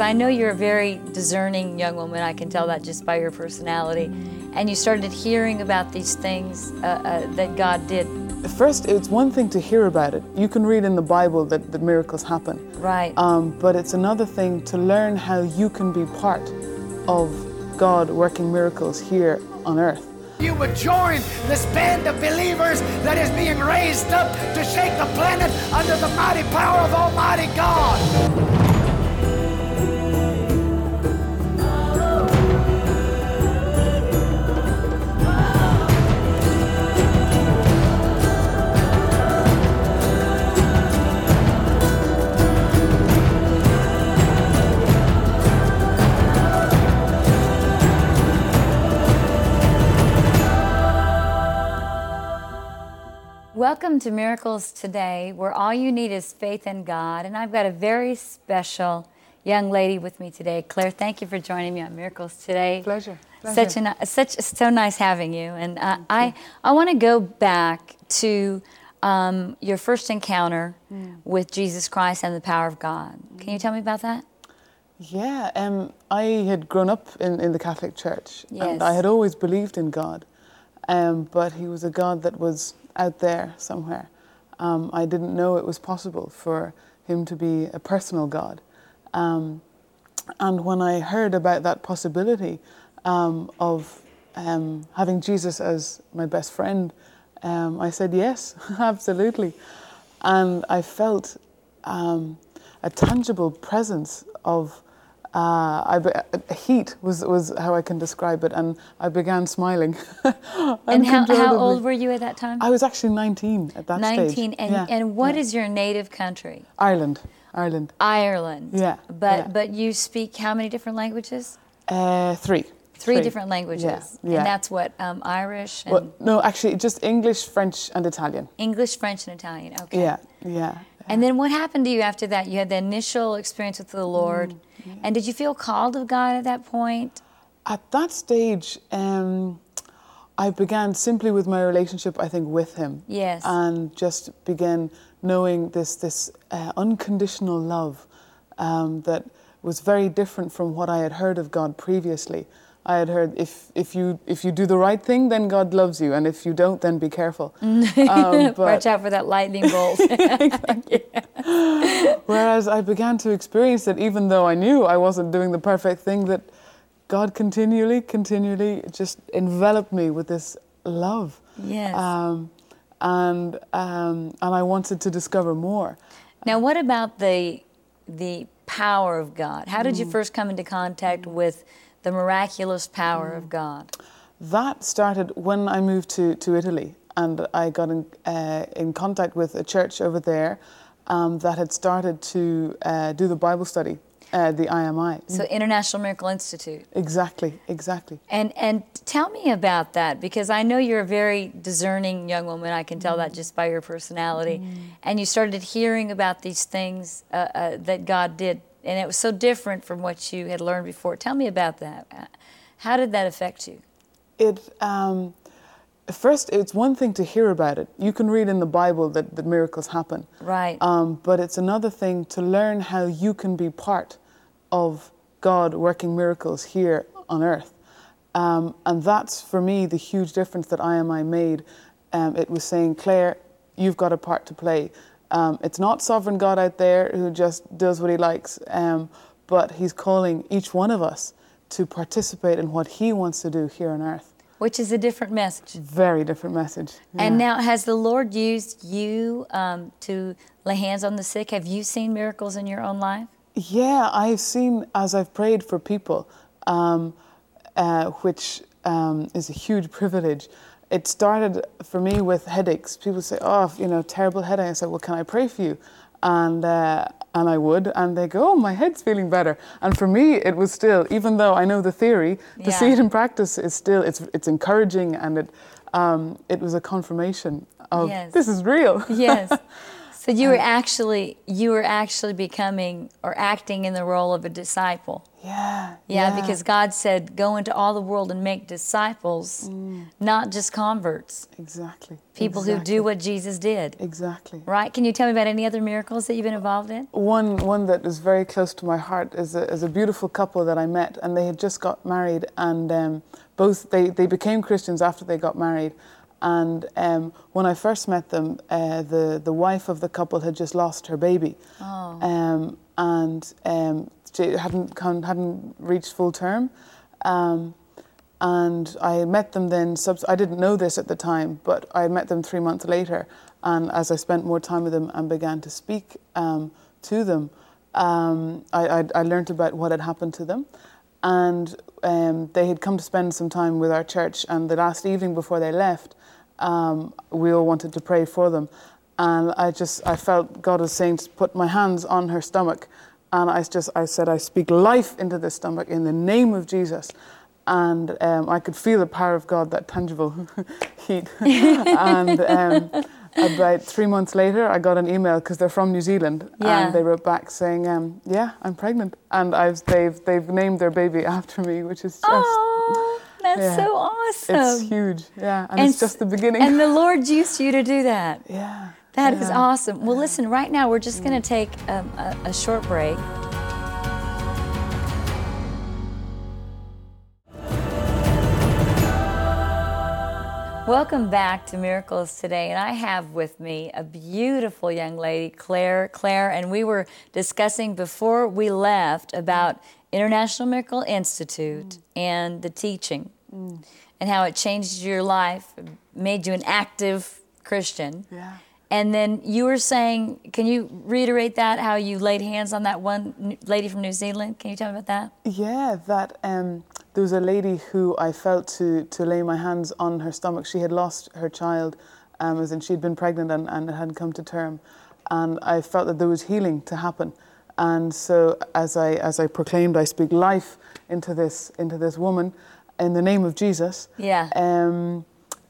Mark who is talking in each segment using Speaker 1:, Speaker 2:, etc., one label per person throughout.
Speaker 1: I know you're a very discerning young woman. I can tell that just by your personality. And you started hearing about these things uh, uh, that God did.
Speaker 2: First, it's one thing to hear about it. You can read in the Bible that, that miracles happen.
Speaker 1: Right.
Speaker 2: Um, but it's another thing to learn how you can be part of God working miracles here on earth.
Speaker 3: You would join this band of believers that is being raised up to shake the planet under the mighty power of Almighty God.
Speaker 1: Welcome to Miracles Today, where all you need is faith in God. And I've got a very special young lady with me today. Claire, thank you for joining me on Miracles Today.
Speaker 2: Pleasure.
Speaker 1: Such a such so nice having you. And uh, I I want to go back to um, your first encounter mm. with Jesus Christ and the power of God. Can you tell me about that?
Speaker 2: Yeah, um, I had grown up in, in the Catholic Church,
Speaker 1: yes.
Speaker 2: and I had always believed in God, um, but He was a God that was out there somewhere. Um, I didn't know it was possible for him to be a personal God. Um, and when I heard about that possibility um, of um, having Jesus as my best friend, um, I said yes, absolutely. And I felt um, a tangible presence of uh, I be, heat was, was how I can describe it, and I began smiling.
Speaker 1: and how, how old were you at that time?
Speaker 2: I was actually 19 at that
Speaker 1: 19.
Speaker 2: stage.
Speaker 1: 19, and,
Speaker 2: yeah.
Speaker 1: and what
Speaker 2: yeah.
Speaker 1: is your native country?
Speaker 2: Ireland. Ireland.
Speaker 1: Ireland.
Speaker 2: Yeah.
Speaker 1: But
Speaker 2: yeah.
Speaker 1: but you speak how many different languages?
Speaker 2: Uh, three.
Speaker 1: Three, three. different languages.
Speaker 2: Yeah. yeah.
Speaker 1: And that's what um, Irish.
Speaker 2: well, no, actually, just English, French, and Italian.
Speaker 1: English, French, and Italian. Okay.
Speaker 2: Yeah. Yeah.
Speaker 1: And then what happened to you after that? You had the initial experience with the Lord. Mm. And did you feel called of God at that point?
Speaker 2: At that stage, um, I began simply with my relationship, I think, with Him.
Speaker 1: Yes.
Speaker 2: And just began knowing this this uh, unconditional love um, that was very different from what I had heard of God previously. I had heard if if you if you do the right thing, then God loves you, and if you don't, then be careful.
Speaker 1: Um, Watch out for that lightning bolt.
Speaker 2: Whereas I began to experience that, even though I knew I wasn't doing the perfect thing, that God continually, continually just enveloped me with this love.
Speaker 1: Yes.
Speaker 2: Um, and um, and I wanted to discover more.
Speaker 1: Now, what about the the power of God? How did mm. you first come into contact with the miraculous power mm. of God?
Speaker 2: That started when I moved to, to Italy and I got in, uh, in contact with a church over there um, that had started to uh, do the Bible study, uh, the IMI.
Speaker 1: So International Miracle Institute.
Speaker 2: Exactly, exactly.
Speaker 1: And and tell me about that because I know you're a very discerning young woman. I can tell mm. that just by your personality. Mm. And you started hearing about these things uh, uh, that God did and it was so different from what you had learned before. Tell me about that. How did that affect you?
Speaker 2: It um, first, it's one thing to hear about it. You can read in the Bible that, that miracles happen,
Speaker 1: right?
Speaker 2: Um, but it's another thing to learn how you can be part of God working miracles here on earth. Um, and that's for me the huge difference that IMI made. Um, it was saying, Claire, you've got a part to play. Um, it's not sovereign God out there who just does what he likes, um, but he's calling each one of us to participate in what he wants to do here on earth.
Speaker 1: Which is a different message.
Speaker 2: Very different message.
Speaker 1: Yeah. And now, has the Lord used you um, to lay hands on the sick? Have you seen miracles in your own life?
Speaker 2: Yeah, I've seen as I've prayed for people, um, uh, which um, is a huge privilege it started for me with headaches. People say, "Oh, you know, terrible headache." I said, "Well, can I pray for you?" And uh, and I would, and they go, "Oh, my head's feeling better." And for me, it was still, even though I know the theory, to yeah. see it in practice is still it's it's encouraging, and it um, it was a confirmation of
Speaker 1: yes.
Speaker 2: this is real.
Speaker 1: yes. So you were actually you were actually becoming or acting in the role of a disciple.
Speaker 2: Yeah.
Speaker 1: Yeah, because God said, "Go into all the world and make disciples, not just converts,
Speaker 2: Exactly.
Speaker 1: people who do what Jesus did."
Speaker 2: Exactly.
Speaker 1: Right? Can you tell me about any other miracles that you've been involved in?
Speaker 2: One, one that is very close to my heart is a, is a beautiful couple that I met, and they had just got married, and um, both they, they became Christians after they got married. And um, when I first met them, uh, the the wife of the couple had just lost her baby, um, and um, she hadn't come, hadn't reached full term. Um, and I met them then. Subs- I didn't know this at the time, but I met them three months later. And as I spent more time with them and began to speak um, to them, um, I, I, I learned about what had happened to them. And um, they had come to spend some time with our church. And the last evening before they left, um, we all wanted to pray for them. And I just, I felt God was saying to put my hands on her stomach. And I just, I said, I speak life into this stomach in the name of Jesus. And um, I could feel the power of God, that tangible heat. and um, about three months later, I got an email because they're from New Zealand,
Speaker 1: Yeah.
Speaker 2: and they wrote back saying, um, "Yeah, I'm pregnant," and I've they've they've named their baby after me, which is just
Speaker 1: Oh, that's
Speaker 2: yeah.
Speaker 1: so awesome.
Speaker 2: it's huge, yeah, and, it's just the beginning.
Speaker 1: And the Lord used you to do that.
Speaker 2: yeah,
Speaker 1: That is
Speaker 2: yeah.
Speaker 1: awesome. Well, listen, right now we're just going to take um, a, a short break. Welcome back to Miracles Today, and I have with me a beautiful young lady, Claire. Claire, and we were discussing before we left about International Miracle Institute and the teaching, and how it changed your life, made you an active Christian.
Speaker 2: Yeah.
Speaker 1: And then you were saying, can you reiterate that? How you laid hands on that one lady from New Zealand? Can you tell me about that?
Speaker 2: Yeah, that um, there was a lady who I felt to to lay my hands on her stomach. She had lost her child, um, as in she'd been pregnant and, and it hadn't come to term, and I felt that there was healing to happen. And so as I as I proclaimed, I speak life into this into this woman, in the name of Jesus.
Speaker 1: Yeah.
Speaker 2: Um,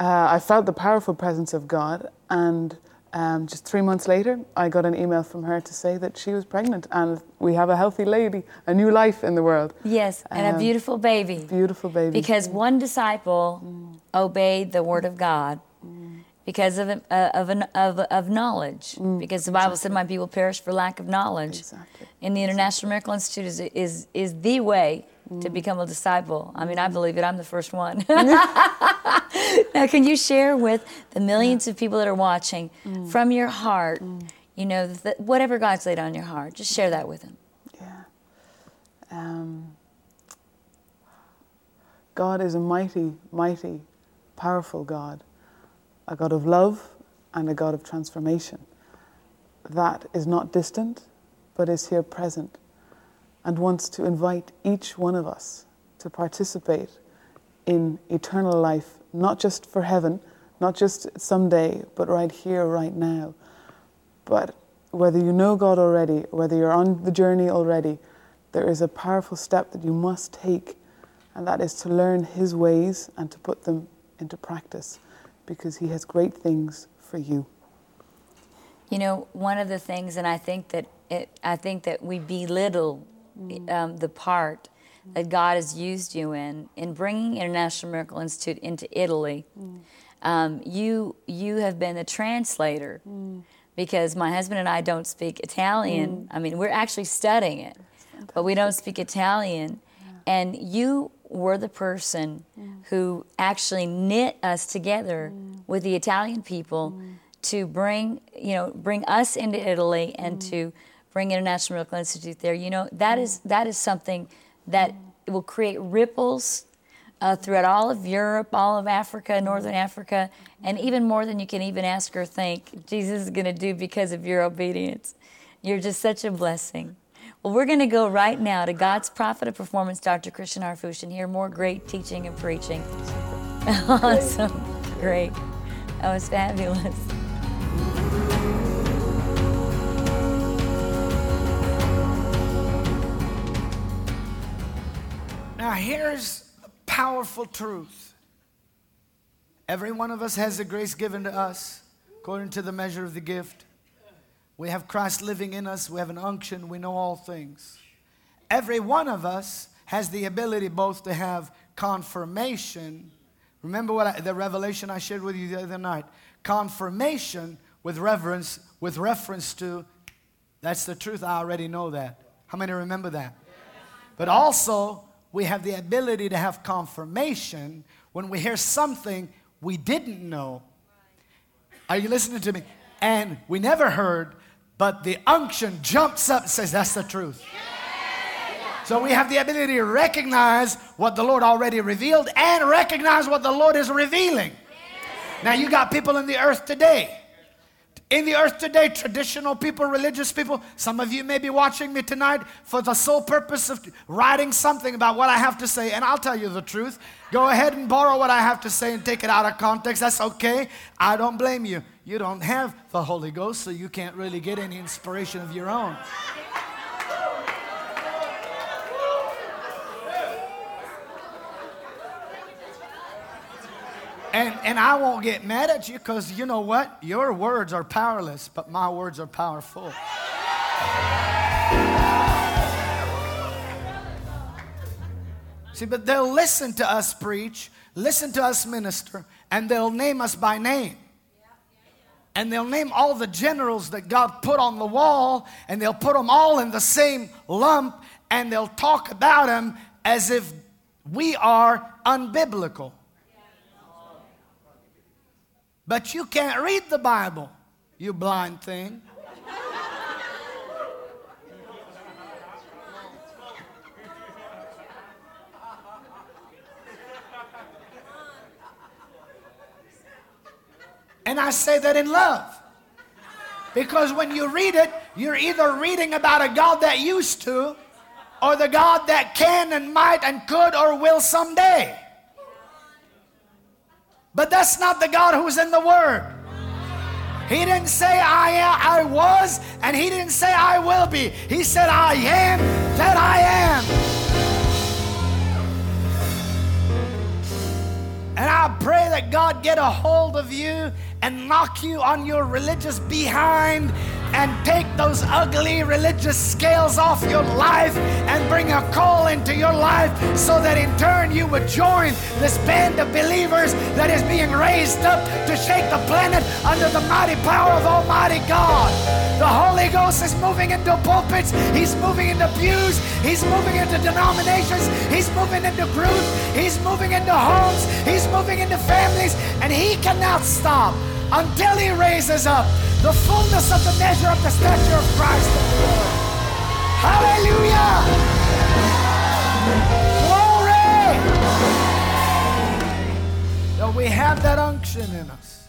Speaker 2: uh, I felt the powerful presence of God, and um, just three months later, I got an email from her to say that she was pregnant, and we have a healthy lady, a new life in the world.
Speaker 1: Yes, and a
Speaker 2: Um,
Speaker 1: beautiful baby.
Speaker 2: Beautiful baby.
Speaker 1: Because one disciple obeyed the word of God because of, uh, of, an, of, of knowledge. Mm. Because the Bible said, My people perish for lack of knowledge.
Speaker 2: Exactly.
Speaker 1: And the International Miracle Institute is, is, is the way to mm. become a disciple. I mean, I mm. believe it. I'm the first one. now, can you share with the millions of people that are watching from your heart, you know, that whatever God's laid on your heart, just share that with them.
Speaker 2: Yeah. Um, God is a mighty, mighty, powerful God, a God of love and a God of transformation. That is not distant, but is here present and wants to invite each one of us to participate in eternal life, not just for heaven, not just someday, but right here, right now. But whether you know God already, whether you're on the journey already, there is a powerful step that you must take, and that is to learn His ways and to put them into practice because He has great things for you.
Speaker 1: You know, one of the things, and I think that it, I think that we belittle um, the part that God has used you in in bringing International Miracle Institute into Italy. Um, you you have been a translator because my husband and I don't speak Italian. I mean, we're actually studying it, but we don't speak Italian. And you were the person who actually knit us together mm. with the Italian people mm. to bring you know bring us into Italy and mm. to bring International Miracle Institute there. You know that is that is something that will create ripples uh, throughout all of Europe, all of Africa, Northern Africa, and even more than you can even ask or think. Jesus is going to do because of your obedience. You're just such a blessing. Well, we're going to go right now to God's Prophet of Performance, Dr. Christian Harfouche, and hear more great teaching and preaching. awesome. Great. That was fabulous.
Speaker 3: Now, here's a powerful truth. Every one of us has the grace given to us according to the measure of the gift. We have Christ living in us. We have an unction. We know all things. Every one of us has the ability both to have confirmation. Remember what I, the revelation I shared with you the other night? Confirmation with reverence, with reference to, that's the truth. I already know that. How many remember that? But also, we have the ability to have confirmation when we hear something we didn't know. Are you listening to me? And we never heard, but the unction jumps up and says, That's the truth. So we have the ability to recognize what the Lord already revealed and recognize what the Lord is revealing. Now, you got people in the earth today in the earth today, traditional people, religious people, some of you may be watching me tonight for the sole purpose of writing something about what I have to say, and I'll tell you the truth. Go ahead and borrow what I have to say and take it out of context. That's okay. I don't blame you. You don't have the Holy Ghost, so you can't really get any inspiration of your own. And, and I won't get mad at you because you know what? Your words are powerless, but my words are powerful. See, but they'll listen to us preach, listen to us minister, and they'll name us by name. And they'll name all the generals that God put on the wall, and they'll put them all in the same lump, and they'll talk about them as if we are unbiblical. But you can't read the Bible, you blind thing. And I say that in love. Because when you read it, you're either reading about a God that used to, or the God that can and might and could or will someday. But that's not the God who's in the Word. He didn't say I am, I was, and he didn't say I will be. He said I am that I am. And I pray that God get a hold of you and knock you on your religious behind and take those ugly religious scales off your life and bring a call into your life so that in turn you would join this band of believers that is being raised up to shake the planet under the mighty power of Almighty God. The Holy Ghost is moving into pulpits, He's moving into pews, He's moving into denominations, He's moving into groups, He's moving into homes, He's moving into families, and He cannot stop until He raises up the fullness of the measure of the stature of Christ the Lord. Hallelujah! Glory! So we have that unction in us.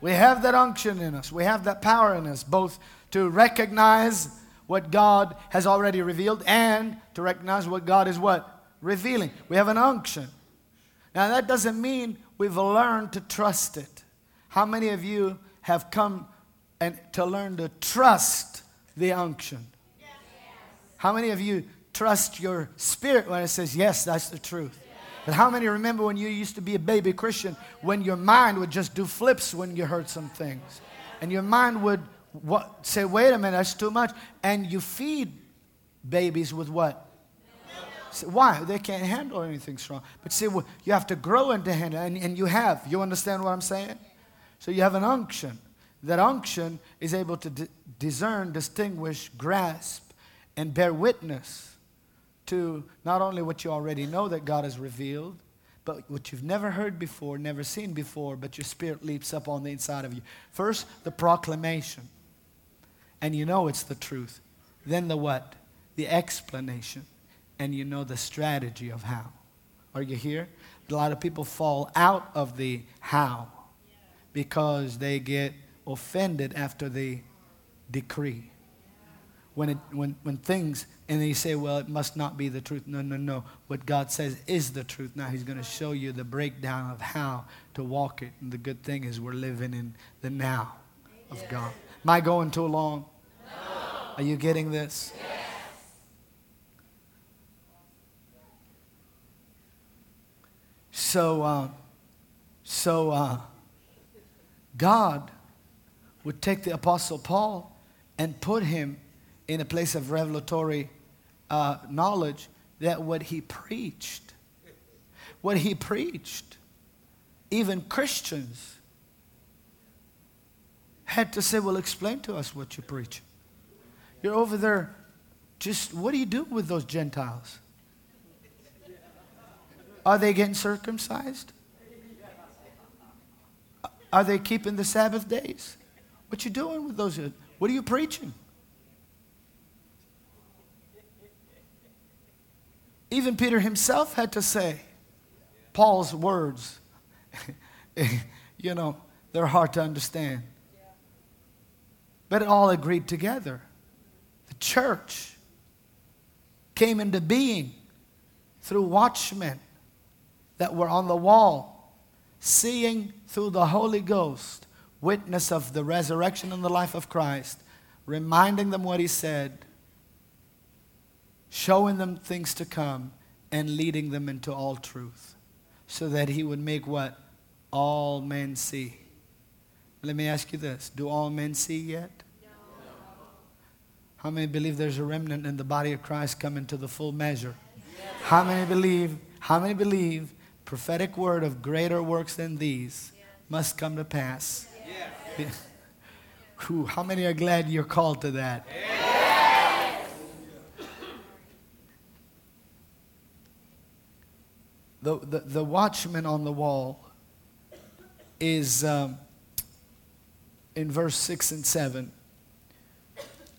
Speaker 3: We have that unction in us. We have that power in us, both to recognize what God has already revealed and to recognize what God is what? Revealing. We have an unction. Now that doesn't mean we've learned to trust it. How many of you have come and to learn to trust the unction. How many of you trust your spirit when it says, Yes, that's the truth? But how many remember when you used to be a baby Christian when your mind would just do flips when you heard some things? And your mind would what, say, Wait a minute, that's too much. And you feed babies with what? why? They can't handle anything strong. But see, you have to grow into handle, and, and you have. You understand what I'm saying? So you have an unction. That unction is able to d- discern, distinguish, grasp, and bear witness to not only what you already know that God has revealed, but what you've never heard before, never seen before, but your spirit leaps up on the inside of you. First, the proclamation, and you know it's the truth. Then the what? The explanation, and you know the strategy of how. Are you here? A lot of people fall out of the how because they get offended after the decree. When, it, when, when things, and they say, well, it must not be the truth. No, no, no. What God says is the truth. Now He's going to show you the breakdown of how to walk it. And the good thing is we're living in the now of God. Am I going too long? No. Are you getting this? Yes. So, uh, so uh, God would take the Apostle Paul and put him in a place of revelatory uh, knowledge that what he preached, what he preached, even Christians had to say, Well, explain to us what you preach. You're over there, just what do you do with those Gentiles? Are they getting circumcised? Are they keeping the Sabbath days? What you doing with those? What are you preaching? Even Peter himself had to say Paul's words. you know, they're hard to understand. But it all agreed together. The church came into being through watchmen that were on the wall, seeing through the Holy Ghost witness of the resurrection and the life of Christ, reminding them what he said, showing them things to come, and leading them into all truth, so that he would make what? All men see. Let me ask you this Do all men see yet? How many believe there's a remnant in the body of Christ coming to the full measure? Yes. How many believe? How many believe prophetic word of greater works than these must come to pass. How many are glad you're called to that? Yes. The, the, the watchman on the wall is um, in verse 6 and 7.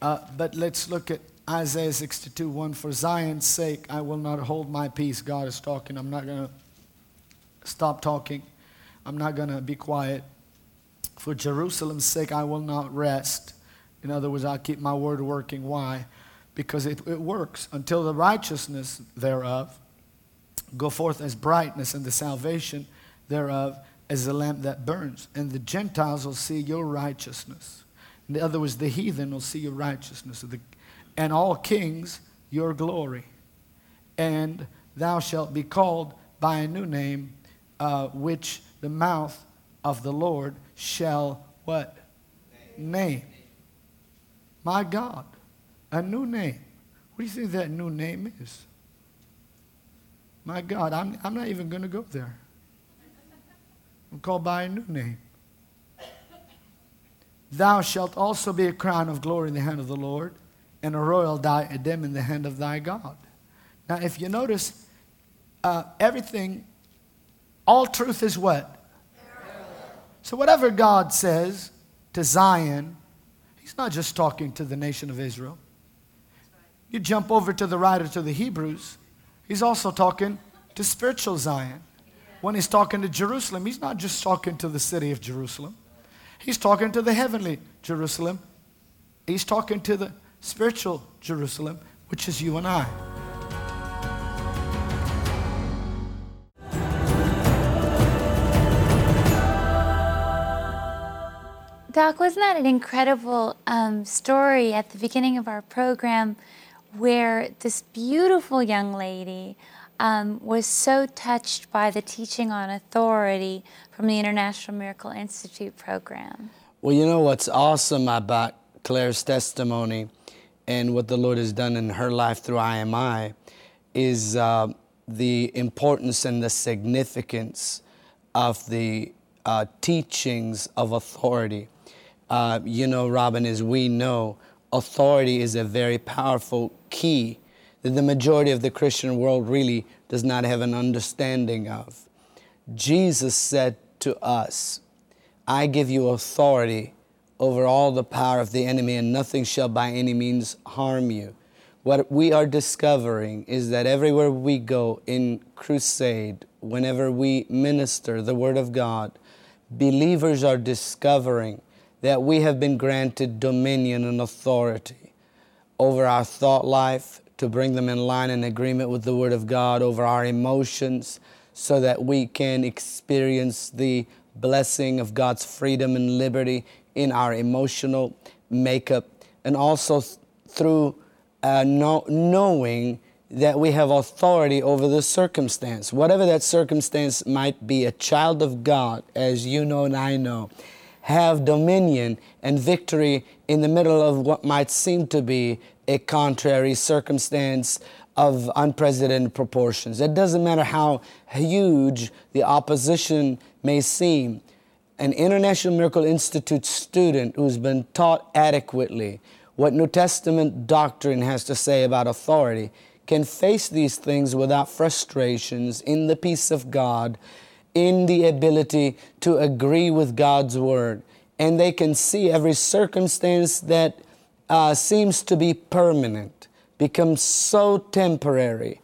Speaker 3: Uh, but let's look at Isaiah 62 1. For Zion's sake, I will not hold my peace. God is talking. I'm not going to stop talking. I'm not going to be quiet. For Jerusalem's sake, I will not rest. In other words, I'll keep my word working. Why? Because it, it works until the righteousness thereof go forth as brightness and the salvation thereof as a lamp that burns. And the Gentiles will see your righteousness. In other words, the heathen will see your righteousness. And all kings your glory. And thou shalt be called by a new name uh, which the mouth of the Lord shall what? Name. My God, a new name. What do you think that new name is? My God, I'm, I'm not even going to go there. I'm called by a new name. Thou shalt also be a crown of glory in the hand of the Lord, and a royal diadem in the hand of thy God. Now, if you notice, uh, everything all truth is what? So, whatever God says to Zion, He's not just talking to the nation of Israel. You jump over to the writer to the Hebrews, He's also talking to spiritual Zion. When He's talking to Jerusalem, He's not just talking to the city of Jerusalem, He's talking to the heavenly Jerusalem. He's talking to the spiritual Jerusalem, which is you and I.
Speaker 4: Doc, wasn't that an incredible um, story at the beginning of our program where this beautiful young lady um, was so touched by the teaching on authority from the International Miracle Institute program?
Speaker 5: Well, you know what's awesome about Claire's testimony and what the Lord has done in her life through IMI is uh, the importance and the significance of the uh, teachings of authority. Uh, you know, Robin, as we know, authority is a very powerful key that the majority of the Christian world really does not have an understanding of. Jesus said to us, I give you authority over all the power of the enemy, and nothing shall by any means harm you. What we are discovering is that everywhere we go in crusade, whenever we minister the Word of God, believers are discovering that we have been granted dominion and authority over our thought life to bring them in line and agreement with the Word of God, over our emotions, so that we can experience the blessing of God's freedom and liberty in our emotional makeup, and also th- through uh, know- knowing that we have authority over the circumstance. Whatever that circumstance might be, a child of God, as you know and I know,
Speaker 3: have dominion and victory in the middle of what might seem to be a contrary circumstance of unprecedented proportions. It doesn't matter how huge the opposition may seem. An International Miracle Institute student who's been taught adequately what New Testament doctrine has to say about authority can face these things without frustrations in the peace of God, in the ability to agree with God's word. And they can see every circumstance that uh, seems to be permanent becomes so temporary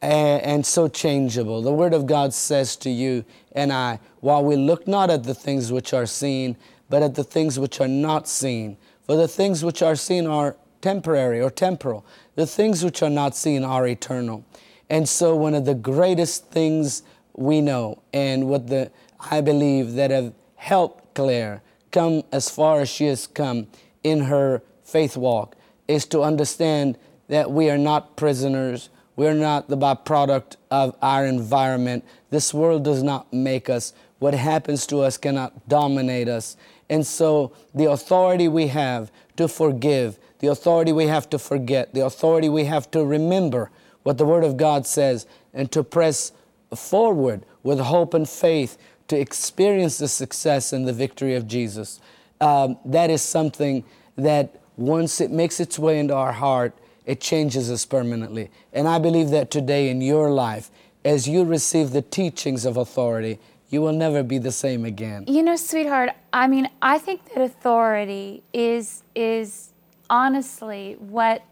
Speaker 3: and, and so changeable. The Word of God says to you and I, while we look not at the things which are seen, but at the things which are not seen. For the things which are seen are temporary or temporal, the things which are not seen are eternal. And so, one of the greatest things we know, and what the I believe that have helped Claire come as far as she has come in her faith walk, is to understand that we are not prisoners. We're not the byproduct of our environment. This world does not make us. What happens to us cannot dominate us. And so, the authority we have to forgive, the authority we have to forget, the authority we have to remember what the Word of God says, and to press forward with hope and faith to experience the success and the victory of Jesus. Um, that is something that once it makes its way into our heart, it changes us permanently. And I believe that today in your life, as you receive the teachings of authority, you will never be the same again.
Speaker 1: You know, sweetheart, I mean, I think that authority is is honestly what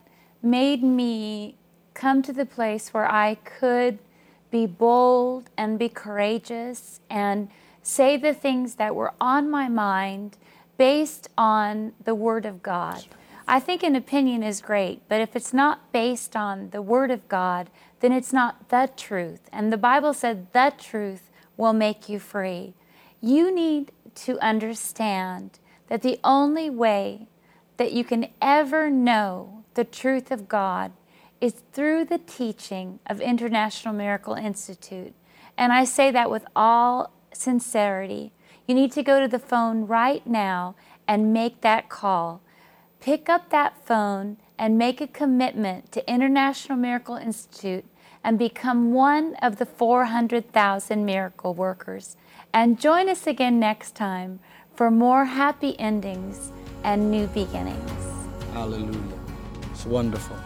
Speaker 1: made me come to the place where I could be bold and be courageous and say the things that were on my mind based on the Word of God. I think an opinion is great, but if it's not based on the Word of God, then it's not the truth. And the Bible said the truth will make you free. You need to understand that the only way that you can ever know the truth of God is through the teaching of International Miracle Institute. And I say that with all sincerity. You need to go to the phone right now and make that call pick up that phone and make a commitment to International Miracle Institute and become one of the 400,000 miracle workers. And join us again next time for more happy endings and new beginnings.
Speaker 3: Hallelujah. It's wonderful.